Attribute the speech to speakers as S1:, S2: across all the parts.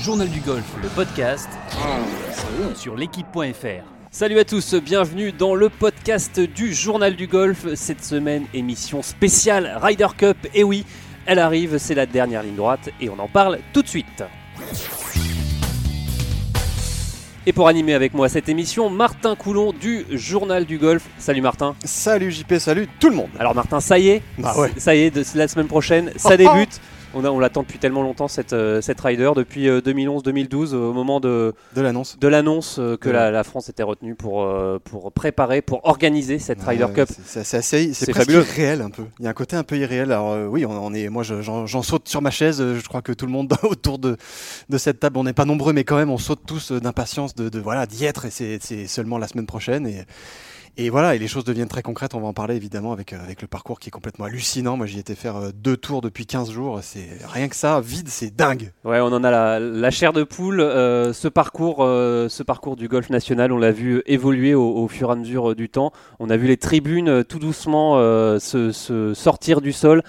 S1: Journal du golf, le podcast sur l'équipe.fr. Salut à tous, bienvenue dans le podcast du Journal du golf. Cette semaine, émission spéciale Ryder Cup. Et oui, elle arrive, c'est la dernière ligne droite et on en parle tout de suite. Et pour animer avec moi cette émission, Martin Coulon du Journal du Golf. Salut Martin.
S2: Salut JP, salut tout le monde.
S1: Alors Martin, ça y est,
S2: Bah ouais.
S1: ça y est, de- la semaine prochaine, ça débute. On, on l'attend depuis tellement longtemps cette, euh, cette rider, depuis 2011-2012, au moment de,
S2: De l'annonce.
S1: de l'annonce euh, que
S2: Ouais.
S1: la, la France était retenue pour, euh, pour préparer, pour organiser cette
S2: Ouais,
S1: Cup.
S2: c'est- C'est assez,
S1: C'est
S2: c'est presque
S1: fabuleux.
S2: irréel un peu. Il y a un côté un peu irréel. Alors euh, oui, on, on est, moi je- j'en j'en saute sur ma chaise. euh, Je crois que tout le monde autour de, de cette table, on n'est pas nombreux, mais quand même on saute tous euh, d'impatience de, de, voilà d'y être. Et c'est- c'est seulement la semaine prochaine. Et, et voilà, et les choses deviennent très concrètes. On va en parler évidemment avec, euh, avec le parcours qui est complètement hallucinant. Moi j'y étais faire euh, deux tours depuis 15 jours. C'est rien que ça, vide, c'est dingue.
S1: Ouais, on en a la, la chair de poule. euh, ce, parcours, euh, ce parcours du golf national, on l'a vu évoluer au, au fur et à mesure du temps. On a vu les tribunes tout doucement euh, se, se sortir du sol.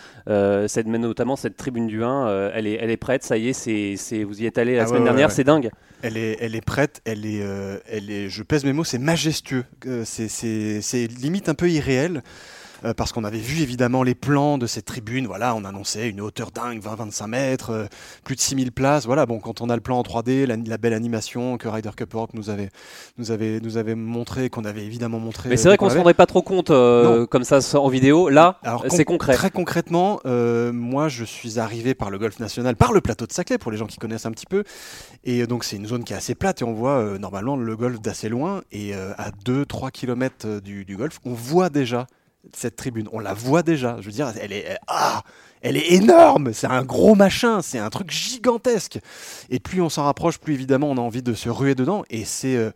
S1: Cette, notamment cette tribune du 1, euh, elle, est, elle est prête. Ça y est, c'est, c'est- vous y êtes allé la
S2: Ah
S1: semaine
S2: ouais,
S1: dernière,
S2: ouais.
S1: c'est dingue.
S2: Elle est, elle est prête, elle est, elle est, je pèse mes mots, c'est majestueux. C'est- c'est limite un peu irréel. Euh, parce qu'on avait vu évidemment les plans de cette tribune, voilà, on annonçait une hauteur dingue, 20-25 mètres, euh, plus de 6000 places, voilà, bon, quand on a le plan en 3D, la, la belle animation que Ryder Cup Europe nous avait, nous avait, nous avait montré, qu'on avait évidemment montré.
S1: Mais
S2: euh,
S1: c'est vrai
S2: dès
S1: qu'on se
S2: l'avait.
S1: rendrait pas trop compte euh, comme ça en vidéo. Là, euh, c'est concret.
S2: Très concrètement, euh, moi je suis arrivé par le golf national, par le plateau de Saclay, pour les gens qui connaissent un petit peu. Et euh, donc c'est une zone qui est assez plate et on voit euh, normalement le golf d'assez loin. Et euh, à 2-3 km du, du golf, on voit déjà cette tribune. On la voit déjà. Je veux dire, elle est, ah, elle est énorme. C'est un gros machin. C'est un truc gigantesque. Et plus on s'en rapproche, plus évidemment on a envie de se ruer dedans. Et c'est. euh,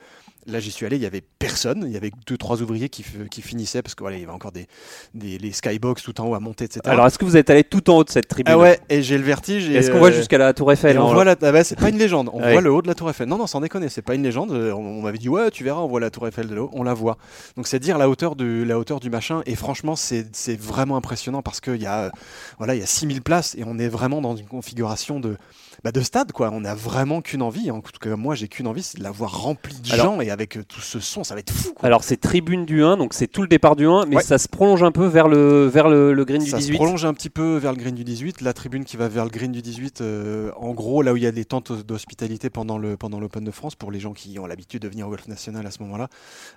S2: Là, j'y suis allé, il y avait personne. Il y avait deux, trois ouvriers qui, finissaient parce que voilà, il y avait encore des, des les skybox tout en haut à monter, etc.
S1: Alors, est-ce que vous êtes allé tout en haut de cette tribune
S2: ah ouais, et j'ai le vertige.
S1: Est-ce qu'on voit
S2: euh,
S1: jusqu'à la Tour Eiffel
S2: on voit la... ah bah, c'est pas une légende, on
S1: Ouais.
S2: voit le haut de la Tour Eiffel. Non, non, sans déconner, c'est pas une légende. Euh, On, m'avait dit, ouais, tu verras, on voit la Tour Eiffel de là-haut, on la voit. Donc c'est dire la hauteur, de, la hauteur du machin, et franchement, c'est c'est vraiment impressionnant parce qu'il y, a, euh, voilà, il y a 6000 places et on est vraiment dans une configuration de, bah, de stade, quoi. On a vraiment qu'une envie, en tout cas, moi, j'ai qu'une envie, c'est de la voir remplie de
S1: Alors-
S2: gens et avec euh, tout ce son, ça va être fou, quoi.
S1: Alors, c'est tribune du 1, donc c'est tout le départ du 1, mais
S2: Ouais.
S1: ça se prolonge un peu vers le, vers le, le green du
S2: ça
S1: 18.
S2: se prolonge un petit peu vers le green du 18. La tribune qui va vers le green du 18, euh, en gros, là où il y a des tentes d'hospitalité pendant le pendant l'Open de France, pour les gens qui ont l'habitude de venir au golf national à ce moment-là.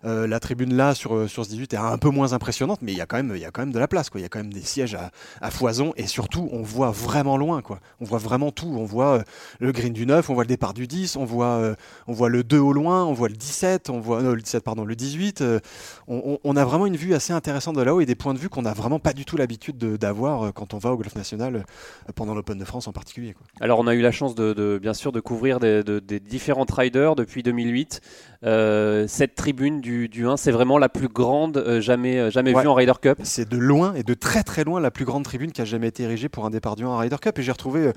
S2: Euh, la tribune là sur, sur ce 18 est un peu moins impressionnante, mais il y a quand même, il y a quand même de la place. Quoi. Il y a quand même des sièges à, à foison et surtout, on voit vraiment loin. Quoi. On voit vraiment tout. On voit euh, le green du 9, on voit le départ du 10, on voit, euh, on voit le 2 au loin, on voit le 17, on voit non, le 17, pardon, le 18. euh, on, on- a vraiment une vue assez intéressante de là-haut et des points de vue qu'on n'a vraiment pas du tout l'habitude de- d'avoir quand on va au golf national, pendant l'Open de France en particulier. Quoi.
S1: Alors, on a eu la chance de, de- bien sûr de couvrir des, de- des différentes riders depuis 2008. Euh, cette tribune du, du 1, c'est vraiment la plus grande euh, jamais, jamais
S2: Ouais.
S1: vue en Ryder Cup.
S2: C'est de loin et de très très loin la plus grande tribune qui a jamais été érigée pour un départ du 1 à Ryder Cup. Et j'ai retrouvé,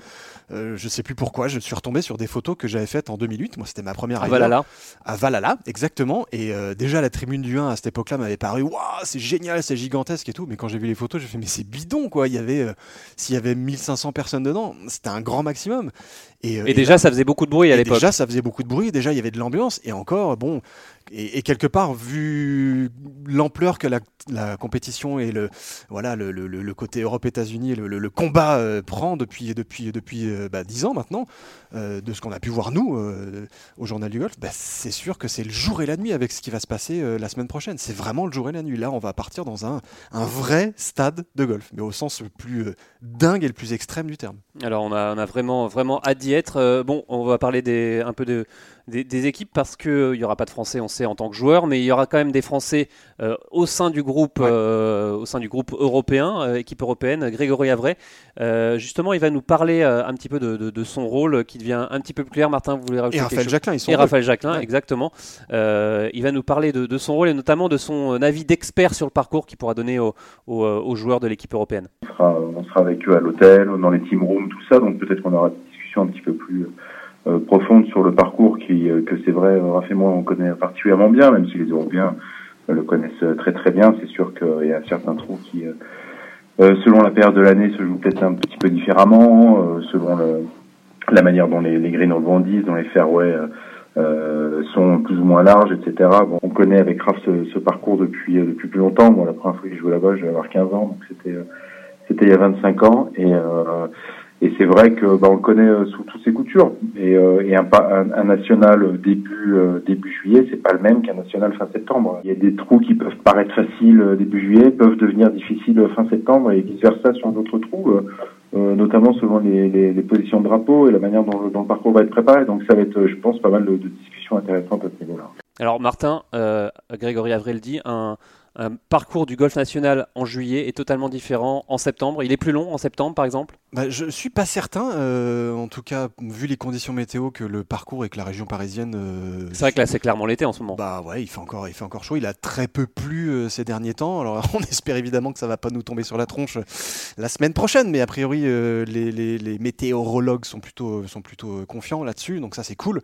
S2: euh, je sais plus pourquoi, je suis retombé sur des photos que j'avais faites en 2008. Moi, c'était ma première
S1: voilà là.
S2: à Valhalla, exactement. Et euh, déjà, la tribune du 1 à cette époque-là m'avait paru, waouh, c'est génial, c'est gigantesque et tout. Mais quand j'ai vu les photos, j'ai fait, mais c'est bidon, quoi. Il y avait, euh, s'il y avait 1500 personnes dedans, c'était un grand maximum. Et, euh,
S1: Et
S2: et
S1: déjà, ça faisait beaucoup de bruit à l'époque.
S2: Déjà, ça faisait beaucoup de bruit. Déjà, il y avait de l'ambiance. Et encore, bon, et, et quelque part, vu l'ampleur que la, la compétition et le, voilà, le, le- le- le côté Europe-États-Unis, le, le- le combat euh, prend depuis, depuis, depuis euh, bah, 10 ans maintenant, euh, de ce qu'on a pu voir nous euh, au Journal du Golf, bah, c'est sûr que c'est le jour et la nuit avec ce qui va se passer euh, la semaine prochaine. C'est vraiment le jour et la nuit. Là, on va partir dans un, un vrai stade de golf, mais au sens le plus euh, dingue et le plus extrême du terme.
S1: Alors on a, on a vraiment, vraiment hâte d'y être. Euh, bon, on va parler des, un peu de, des, des équipes parce qu'il n'y aura pas de Français, on sait, en tant que joueur, mais il y aura quand même des Français euh, au, sein du groupe,
S2: Ouais.
S1: euh, au sein du groupe européen, euh, équipe européenne, Grégory Avray. Euh, justement, il va nous parler euh, un petit peu de, de- de son rôle euh, qui devient un petit peu plus clair. Martin, vous voulez rajouter
S2: Et
S1: quelque
S2: Raphaël
S1: chose
S2: Jacquelin, ils sont
S1: et
S2: deux.
S1: Raphaël Jacquelin,
S2: Ouais.
S1: exactement. Euh, il va nous parler de, de son rôle et notamment de son euh, avis d'expert sur le parcours qu'il pourra donner aux, aux, euh, aux joueurs de l'équipe européenne.
S3: On sera, on sera avec eux à l'hôtel, dans les team rooms, tout ça. Donc peut-être qu'on aura un petit peu plus euh, profondes sur le parcours qui, qui, que c'est vrai, Raph et moi, on connaît particulièrement bien, même si les Européens le connaissent très très bien. C'est sûr qu'il y a certains trous qui, selon la période de l'année, se jouent peut-être un petit peu différemment, selon la manière dont les, les greens rebondissent, dont les fairways euh, sont plus ou moins larges, etc. Bon, on connaît avec Raph ce, parcours depuis euh, depuis plus longtemps. Moi, la première fois que je jouais là-bas, j'avais avoir 15 ans, donc c'était euh, c'était il y a 25 ans. Et euh, et c'est vrai que bah, on le connaît sous toutes ses coutures. Et, et un, un, un, national début début juillet, c'est pas le même qu'un national fin septembre. Il y a des trous qui peuvent paraître faciles début juillet, peuvent devenir difficiles fin septembre, et vice versa sur d'autres trous. Euh, notamment selon les, les, les, positions de drapeau et la manière dont, dont, le parcours va être préparé. Donc ça va être, je pense, pas mal de, de discussions intéressantes à ce niveau-là.
S1: Alors Martin, euh, Grégory Avril dit, un, un parcours du golf national en juillet est totalement différent en septembre. Il est plus long en septembre, par exemple?
S2: Bah, Je ne suis pas certain, euh, en tout cas, vu les conditions météo, que le parcours et que la région parisienne. Euh,
S1: c'est vrai que là, c'est clairement l'été en ce moment.
S2: Bah ouais, il fait encore, il fait encore chaud. Il a très peu plu euh, ces derniers temps. Alors, on espère évidemment que ça va pas nous tomber sur la tronche la semaine prochaine, mais a priori, les, les, les, météorologues sont plutôt, sont plutôt confiants là-dessus, donc ça, c'est cool.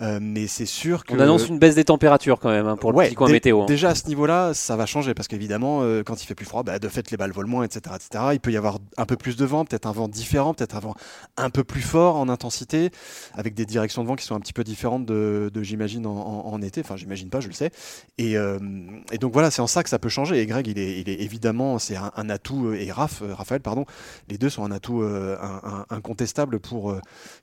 S2: mais c'est sûr que.
S1: On annonce une baisse des températures quand même hein, pour le petit coin météo. Hein.
S2: Déjà à ce niveau-là, ça va changer parce qu'évidemment, euh, quand il fait plus froid, bah, de fait, les balles volent moins, etc., etc. Il peut y avoir un peu plus de vent, peut-être un vent différent, peut-être un vent un peu plus fort en intensité, avec des directions de vent qui sont un petit peu différentes de, j'imagine, en, été. Enfin, j'imagine pas, je le sais. Et, euh, et donc voilà, c'est en ça que ça peut changer. Et Greg, il est, évidemment, c'est un, atout, euh, et Raph, Raphaël, pardon, les deux sont un atout incontestable pour,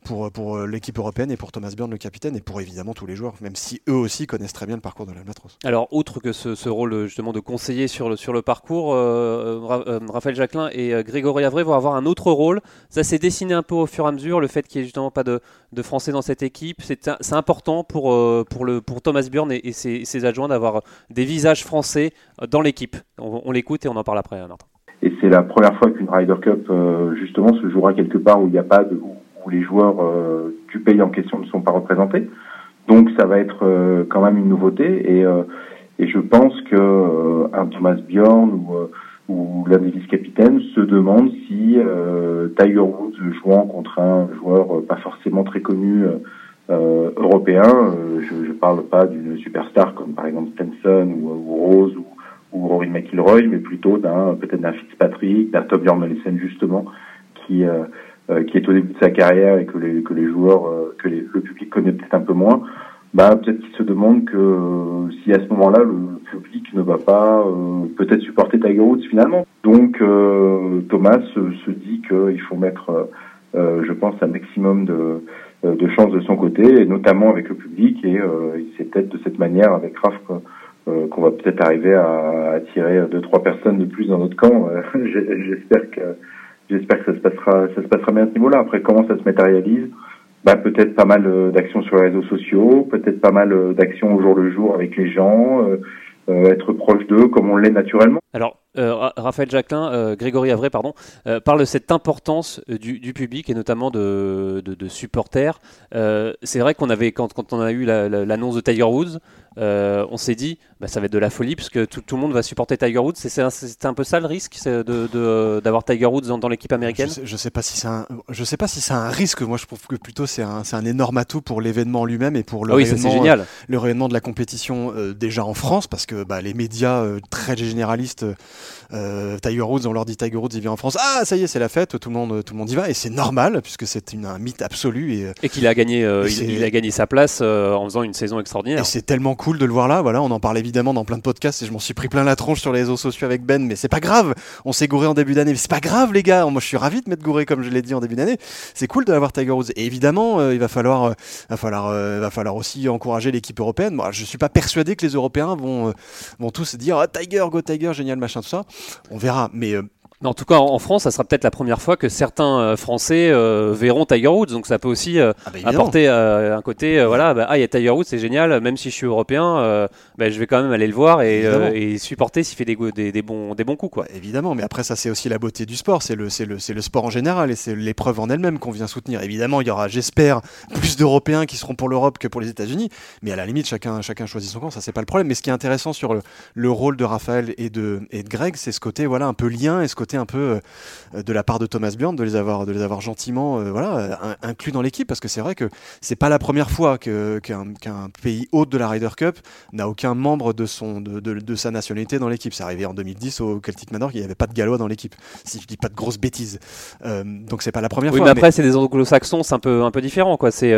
S2: pour, pour l'équipe européenne et pour Thomas Byrne, le capitaine, et pour évidemment tous les joueurs, même si eux aussi connaissent très bien le parcours de l'Albatros.
S1: Alors, outre que ce, ce rôle justement de conseil sur le, parcours. Euh, euh, Raphaël Jacquelin et euh, Grégory Avray vont avoir un autre rôle. Ça s'est dessiné un peu au fur et à mesure, le fait qu'il n'y ait justement pas de, Français dans cette équipe. C'est important pour, Thomas Bjorn et, ses, adjoints d'avoir des visages français dans l'équipe. On, l'écoute et on en parle après, Martin.
S3: Et c'est la première fois qu'une Ryder Cup, justement, se jouera quelque part où il a pas où les joueurs du pays en question ne sont pas représentés. Donc ça va être quand même une nouveauté et et je pense que euh, un Thomas Bjorn ou, euh, ou l'un des vice-capitaines se demande si euh, Tiger Woods jouant contre un joueur pas forcément très connu euh, européen, je ne parle pas d'une superstar comme par exemple Stenson ou, ou Rose ou, ou, Rory McIlroy, mais plutôt d'un peut-être d'un Fitzpatrick, d'un Tom Bjorn justement, qui qui est au début de sa carrière et que les que les joueurs que les, le public connaît peut-être un peu moins bah, peut-être qu'il se demande que euh, si à ce moment-là le public ne va pas euh, peut-être supporter Tiger Woods finalement. Donc euh, Thomas se dit qu'il faut mettre, je pense, un maximum de, de chances de son côté, et notamment avec le public. Et c'est peut-être de cette manière avec Raph qu'on va peut-être arriver à attirer deux trois personnes de plus dans notre camp. j'espère que j'espère que ça se passera ça se passera bien à ce niveau-là. Après comment ça se matérialise? Bah, peut-être pas mal euh, d'actions sur les réseaux sociaux, peut-être pas mal euh, d'actions au jour le jour avec les gens, euh, être proche d'eux comme on l'est naturellement.
S1: Alors, Raphaël Jacquelin, Grégory Avray, pardon, parle de cette importance du, public et notamment de, de, supporters. c'est vrai qu'on avait, quand, quand on a eu l'annonce de Tiger Woods, on s'est dit, bah, ça va être de la folie parce que tout, tout le monde va supporter Tiger Woods. C'est un, un, peu ça le risque d'avoir de, d'avoir Tiger Woods dans, dans l'équipe américaine?
S2: Je sais, sais pas si c'est un, je sais pas si c'est un risque. Moi, je trouve que plutôt c'est un, un, énorme atout pour l'événement lui-même et pour le,
S1: ah oui,
S2: rayonnement,
S1: génial.
S2: le rayonnement de la compétition euh, déjà en France parce que bah, les médias euh, très généralistes, euh, Tiger Woods, on leur dit Tiger Woods, il vient en France. Ah, ça y est, c'est la fête. Tout le monde, tout le monde y va et c'est normal puisque c'est un mythe absolu et,
S1: et qu'il a gagné, il, il, a gagné sa place en faisant une saison extraordinaire.
S2: Et c'est tellement cool de le voir là. Voilà, on en parle évidemment dans plein de podcasts et je m'en suis pris plein la tronche sur les réseaux sociaux avec Ben, mais c'est pas grave. On s'est gouré en début d'année, mais c'est pas grave, les gars. Moi, je suis ravi de m'être gouré, comme je l'ai dit en début d'année. C'est cool d'avoir Tiger Woods. Et évidemment, euh, il va falloir, euh, va falloir, euh, va falloir aussi encourager l'équipe européenne. Moi, je suis pas persuadé que les Européens vont, vont tous dire ah, Tiger, go Tiger, génial, machin, tout ça. On verra. Mais
S1: en tout cas, en France, ça sera peut-être la première fois que certains euh, Français euh, verront Tiger Woods. Donc, ça peut aussi euh, ah bah, apporter un côté, voilà, bah, ah, il y a Tiger Woods, c'est génial. Même si je suis européen, bah, je vais quand même aller le voir et, supporter s'il fait des, des, bons, des bons coups, quoi.
S2: évidemment, mais après, ça, c'est aussi la beauté du sport. C'est le, le, le sport en général et c'est l'épreuve en elle-même qu'on vient soutenir. Évidemment, il y aura, j'espère, plus d'Européens qui seront pour l'Europe que pour les États-Unis. Mais à la limite, chacun, chacun choisit son camp. Ça, c'est pas le problème. Mais ce qui est intéressant sur le, rôle de Raphaël et de, et de Greg, c'est ce côté, voilà, un peu lien et ce côté côté un peu de la part de Thomas Bjorn de les avoir, de les avoir gentiment voilà, inclus dans l'équipe parce que c'est vrai que c'est pas la première fois qu'un pays hôte de la Ryder Cup n'a aucun membre de, son, de, de, sa nationalité dans l'équipe. C'est arrivé en 2010 au Celtic Manor, il n'y avait pas de Gallois dans l'équipe, si je dis pas de grosses bêtises. donc c'est pas la première
S1: fois.
S2: Mais
S1: après, c'est des anglo-saxons, c'est un peu, un peu différent. Quoi. C'est,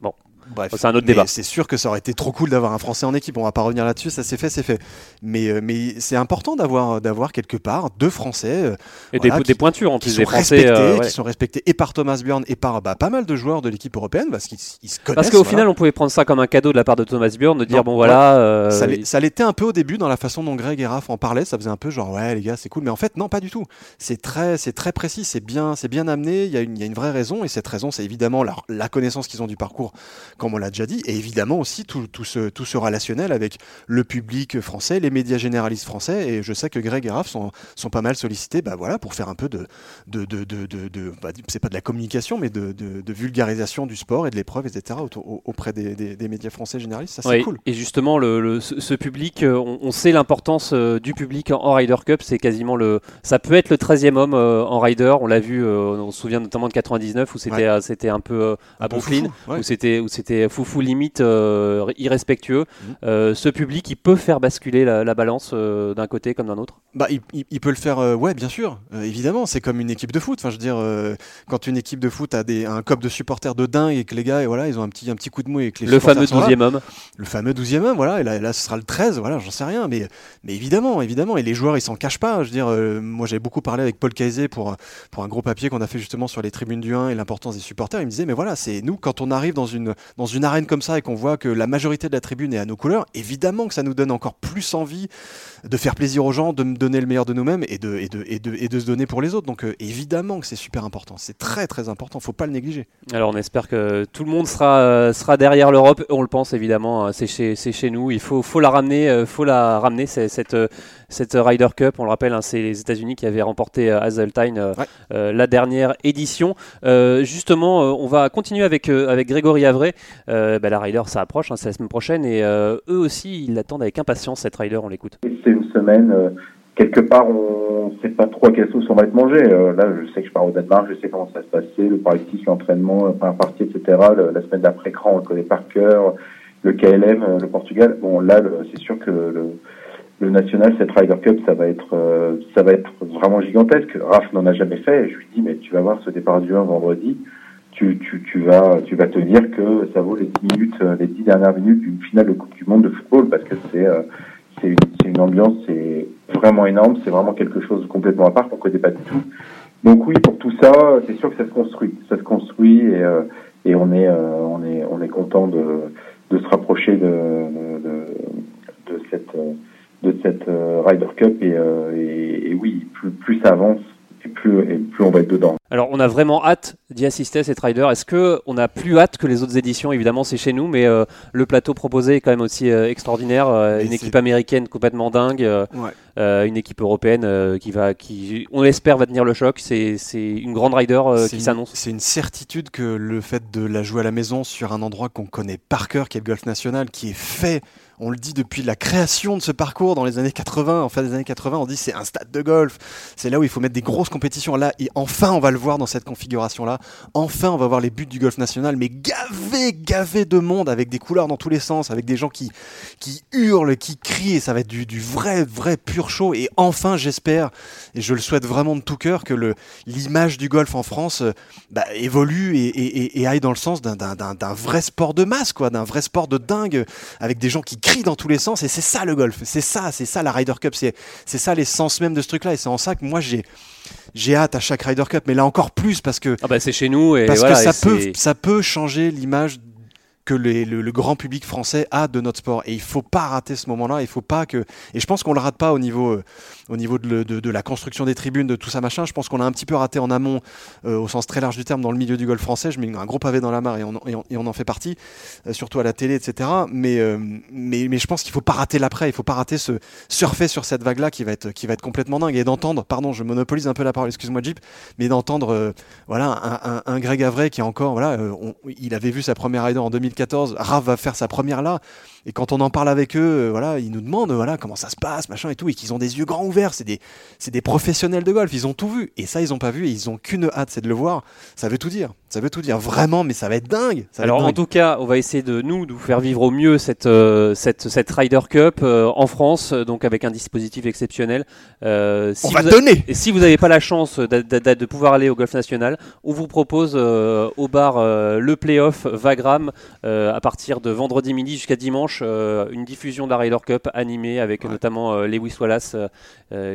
S1: bon.
S2: Bref,
S1: c'est un autre débat.
S2: C'est sûr que ça aurait été trop cool d'avoir un Français en équipe. On va pas revenir là-dessus, ça c'est fait, c'est fait. Mais, euh, mais c'est important d'avoir d'avoir quelque part deux Français euh,
S1: et des, des, pointures en plus, des
S2: Français
S1: euh,
S2: qui sont respectés et par Thomas Bjorn et par bah, pas mal de joueurs de l'équipe européenne parce qu'ils se connaissent.
S1: Parce qu'au final, on pouvait prendre ça comme un cadeau de la part de Thomas Bjorn, de dire bon voilà.
S2: Ça l'était un peu au début dans la façon dont Greg et Raph en parlaient. Ça faisait un peu genre ouais les gars c'est cool, mais en fait non pas du tout. C'est très c'est très précis, c'est bien c'est bien amené. Il y, a une, y a une vraie raison et cette raison c'est évidemment la, la connaissance qu'ils ont du parcours, comme on l'a déjà dit. Et évidemment aussi tout, tout, ce, tout ce relationnel avec le public français, les médias généralistes français. Et je sais que Greg et Raph sont, sont pas mal sollicités bah voilà, pour faire un peu de. de, de, de, de bah, c'est pas de la communication, mais de, de, vulgarisation du sport et de l'épreuve, etc. auprès des, des, médias français généralistes. Ça, c'est cool.
S1: Et justement, le, ce, public, euh, on, sait l'importance euh, du public en, Ryder Cup. C'est quasiment le. Ça peut être le 13e homme euh, en Rider. On l'a vu, on se souvient notamment de 99 où c'était c'était un peu à Brooklyn, où c'était foufou limite euh, irrespectueux, mhm. euh, ce public, il peut faire basculer la, balance euh, d'un côté comme d'un autre?
S2: Bah, il, peut le faire, ouais, bien sûr, évidemment. C'est comme une équipe de foot. Enfin, je veux dire, quand une équipe de foot a des, un cop de supporters de dingue et que les gars, et voilà, ils ont un petit, un petit coup de mou et que les
S1: Le fameux 12e homme.
S2: Le fameux 12e homme, voilà. Et là, ce sera le 13, voilà, j'en sais rien. Mais, mais évidemment, évidemment. Et les joueurs, ils s'en cachent pas. Je veux dire, moi, j'avais beaucoup parlé avec Paul Kaiser pour, pour un gros papier qu'on a fait justement sur les tribunes du 1 et l'importance des supporters. Il me disait, mais voilà, c'est nous, quand on arrive dans une, dans une arène comme ça et qu'on voit que la majorité de la tribune est à nos couleurs, évidemment que ça nous donne encore plus envie de faire plaisir aux gens, de me donner le meilleur de nous-mêmes et de, et, de, et, de, et de se donner pour les autres. Donc euh, évidemment que c'est super important, c'est très très important, faut pas le négliger.
S1: Alors on espère que tout le monde sera, euh, sera derrière l'Europe, on le pense évidemment, hein. c'est chez, chez nous, il faut, faut la ramener, euh, faut la ramener cette, cette Ryder Cup, on le rappelle, hein, c'est les États-Unis qui avaient remporté Hazeltine la dernière édition. justement, on va continuer avec, avec Grégory Avray, bah, la Ryder ça approche, hein, c'est la semaine prochaine. Et eux aussi ils l'attendent avec impatience cette Ryder, on l'écoute
S3: une semaine. Euh, quelque part, on ne sait pas trop à quelle sauce on va être mangé. Euh, là, je sais que je pars au Danemark, je sais comment ça va se passer, le practice, l'entraînement, la première partie, etc. la semaine d'après-écran, on le connaît par cœur. Le KLM, euh, le Portugal. Bon, là, c'est sûr que le, national, cette Ryder Cup, ça va être, ça va être vraiment gigantesque. Raph n'en a jamais fait. je lui dis, mais tu vas voir ce départ du 1 vendredi. Tu, tu, tu, vas, tu vas te dire que ça vaut les 10 minutes, les 10 dernières minutes d'une finale de Coupe du Monde de football parce que c'est, c'est une, une, ambiance, c'est vraiment énorme, c'est vraiment quelque chose de complètement à part qu'on ne connaît pas du tout. Donc oui, pour tout ça, c'est sûr que ça se construit, ça se construit et, euh, on est, euh, on est, on est content de, se rapprocher de, de, cette, de cette euh, Ryder Cup et, et, et oui, plus, plus ça avance, et plus, et plus on va être dedans.
S1: Alors, on a vraiment hâte d'y assister à cette Rider. Est-ce que on a plus hâte que les autres éditions? Évidemment, c'est chez nous, mais euh, le plateau proposé est quand même aussi euh, extraordinaire. Euh, une équipe américaine complètement dingue, une équipe européenne qui va, qui, on espère, va tenir le choc. C'est une grande Rider qui s'annonce.
S2: C'est une certitude que le fait de la jouer à la maison sur un endroit qu'on connaît par cœur, qui est le golf national, qui est fait on le dit depuis la création de ce parcours dans les années 80, en fin des années 80, on dit c'est un stade de golf, c'est là où il faut mettre des grosses compétitions. Là, et enfin on va le voir dans cette configuration-là, enfin on va voir les buts du golf national, mais gavé, gavé de monde, avec des couleurs dans tous les sens, avec des gens qui, qui hurlent, qui crient, et ça va être du, vrai, vrai pur show, et enfin j'espère, et je le souhaite vraiment de tout cœur, que l'image du golf en France euh, bah, évolue et, et, aille dans le sens d'un vrai sport de masse, quoi, d'un vrai sport de dingue, avec des gens qui crient dans tous les sens et c'est ça le golf, c'est ça, c'est ça la Ryder Cup, c'est ça l'essence même de ce truc-là et c'est en ça que moi j'ai j'ai hâte à chaque Ryder Cup, mais là encore plus parce que
S1: ah bah c'est chez nous et
S2: parce que ça peut ça peut changer l'image que le, grand public français a de notre sport. Et il faut pas rater ce moment-là. Il faut pas que. Et je pense qu'on le rate pas au niveau, euh, au niveau de, la construction des tribunes, de tout ça machin. Je pense qu'on a un petit peu raté en amont, euh, au sens très large du terme, dans le milieu du golf français. Je mets un gros pavé dans la mare et on, en fait partie, euh, surtout à la télé, etc. Mais, mais, je pense qu'il faut pas rater l'après. Il faut pas rater ce surfer sur cette vague-là qui va être, qui va être complètement dingue et d'entendre. Pardon, je monopolise un peu la parole. Excuse-moi, Jeep, mais d'entendre, voilà, un, un, Greg Avray qui est encore, voilà, il avait vu sa première rider en 2000 2014. Rav va faire sa première là. Et quand on en parle avec eux, euh, voilà, ils nous demandent voilà comment ça se passe, machin et tout, et qu'ils ont des yeux grands ouverts. C'est des, c'est des professionnels de golf. Ils ont tout vu. Et ça, ils ont pas vu. Et ils ont qu'une hâte, c'est de le voir. Ça veut tout dire. Ça veut tout dire. Vraiment, mais ça va être dingue. Ça va
S1: Alors
S2: être
S1: en tout cas, on va essayer de nous de vous faire vivre au mieux cette euh, cette cette Ryder Cup euh, en France, euh, donc avec un dispositif exceptionnel. Euh, si
S2: on va
S1: a-
S2: donner.
S1: Et si vous n'avez pas la chance de pouvoir aller au Golf National, on vous propose au bar le playoff Vagram à partir de vendredi midi jusqu'à dimanche une diffusion de la Ryder Cup animée avec
S2: Ouais.
S1: notamment Lewis Wallace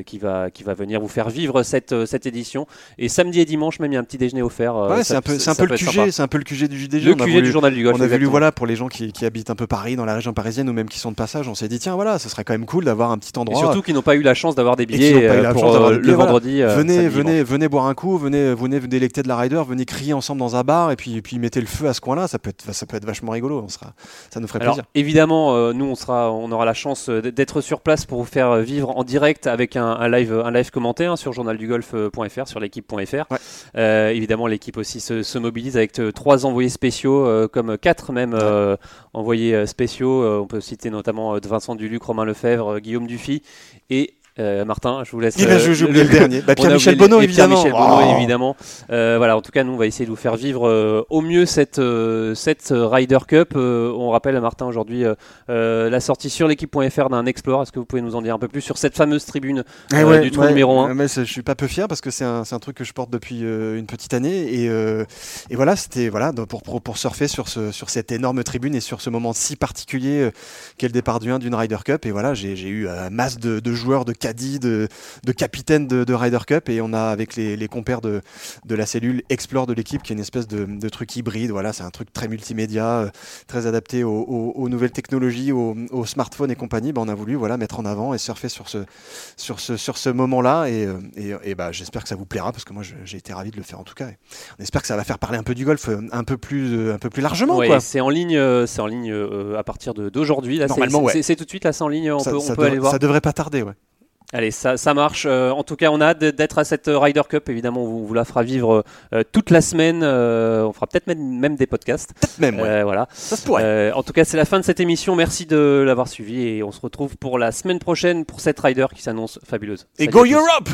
S1: qui va qui va venir vous faire vivre cette cette édition. Et samedi et dimanche même il y a un petit déjeuner offert.
S2: Ouais, c'est un peu, c'est un peu le QG, c'est un peu le QG du JDG.
S1: Le
S2: on a
S1: QG
S2: voulu-
S1: du journal du golf.
S2: On a voulu, voilà, pour les gens qui, qui habitent un peu Paris, dans la région parisienne ou même qui sont de passage, on s'est dit, tiens, voilà, ce serait quand même cool d'avoir un petit
S1: Et
S2: endroit.
S1: surtout qui n'ont pas eu la chance d'avoir des billets euh, pour euh,
S2: billets,
S1: le
S2: voilà.
S1: vendredi. euh,
S2: venez,
S1: samedi,
S2: venez, venez boire un coup, venez, venez délecter de la rider, venez crier ensemble dans un bar et puis, puis mettez le feu à ce coin-là. Ça peut être, ça peut être vachement rigolo. On sera, ça nous ferait
S1: Alors
S2: plaisir.
S1: évidemment, nous on sera, on aura la chance d'être sur place pour vous faire vivre en direct avec un, un live, un live commenté hein, sur journaldugolf.fr, sur l'équipe.fr.
S2: Ouais.
S1: Euh, évidemment, l'équipe aussi se, se mobilise avec euh, trois envoyés spéciaux, euh, comme quatre même euh, envoyés spéciaux. On peut citer notamment Vincent Duluc, Romain Lefebvre, Guillaume Dufy et euh, Martin. Je vous laisse.
S2: Eh ben, je- j'ai oublié le dernier. Bah, Pierre-Michel
S1: le-
S2: Bonneau, évidemment.
S1: Pierre-Michel Bonneau,
S2: Oh.
S1: évidemment. Euh, voilà, en tout cas, nous, on va essayer de vous faire vivre euh, au mieux cette, euh, cette euh, Ryder Cup. Euh, on rappelle à Martin aujourd'hui euh, euh, la sortie sur l'équipe.fr d'un Explore. Est-ce que vous pouvez nous en dire un peu plus sur cette fameuse tribune
S2: Eh
S1: euh, du trou numéro un?
S2: Euh, mais c'est- je suis pas peu fier parce que c'est un, un truc que je porte depuis euh, une petite année et, euh, et voilà c'était voilà pour, pour, pour surfer sur ce sur cette énorme tribune et sur ce moment si particulier euh, qu'est le départ du 1 d'une Ryder Cup et voilà j'ai eu euh, masse de, de joueurs de caddies de, de capitaines de, de Ryder Cup et on a avec les, les compères de, de la cellule Explore de l'équipe qui est une espèce de, truc hybride voilà c'est un truc très multimédia euh, très adapté aux, aux- aux nouvelles technologies aux, aux smartphones et compagnie Ben, on a voulu voilà mettre en avant et surfer sur ce sur ce, sur ce moment-là. Et, et, et bah, j'espère que ça vous plaira parce que moi j'ai été ravi de le faire en tout cas. Et on espère que ça va faire parler un peu du golf euh, un peu plus, un peu plus largement.
S1: Ouais, c'est en ligne, c'est en ligne à partir d'aujourd'hui.
S2: Normalement,
S1: c'est
S2: ouais.
S1: tout de suite là, c'est en ligne. On
S2: ça,
S1: peut, on
S2: ça
S1: peut aller voir.
S2: ça devrait pas tarder. Ouais.
S1: Allez, ça, ça marche. Euh, en tout cas, on a hâte d'être à cette euh, Ryder Cup. Évidemment, on vous, vous la fera vivre euh, toute la semaine. Euh, on fera peut-être même, même des podcasts.
S2: Peut-être même. Ouais.
S1: Euh, voilà.
S2: ça se pourrait.
S1: Euh, en tout cas, c'est la fin de cette émission. Merci de l'avoir suivi et on se retrouve pour la semaine prochaine pour cette Rider qui s'annonce fabuleuse.
S2: et
S1: Salut
S2: go. Europe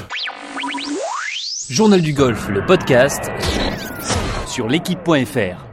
S4: Journal du golf, le podcast sur l'équipe.fr.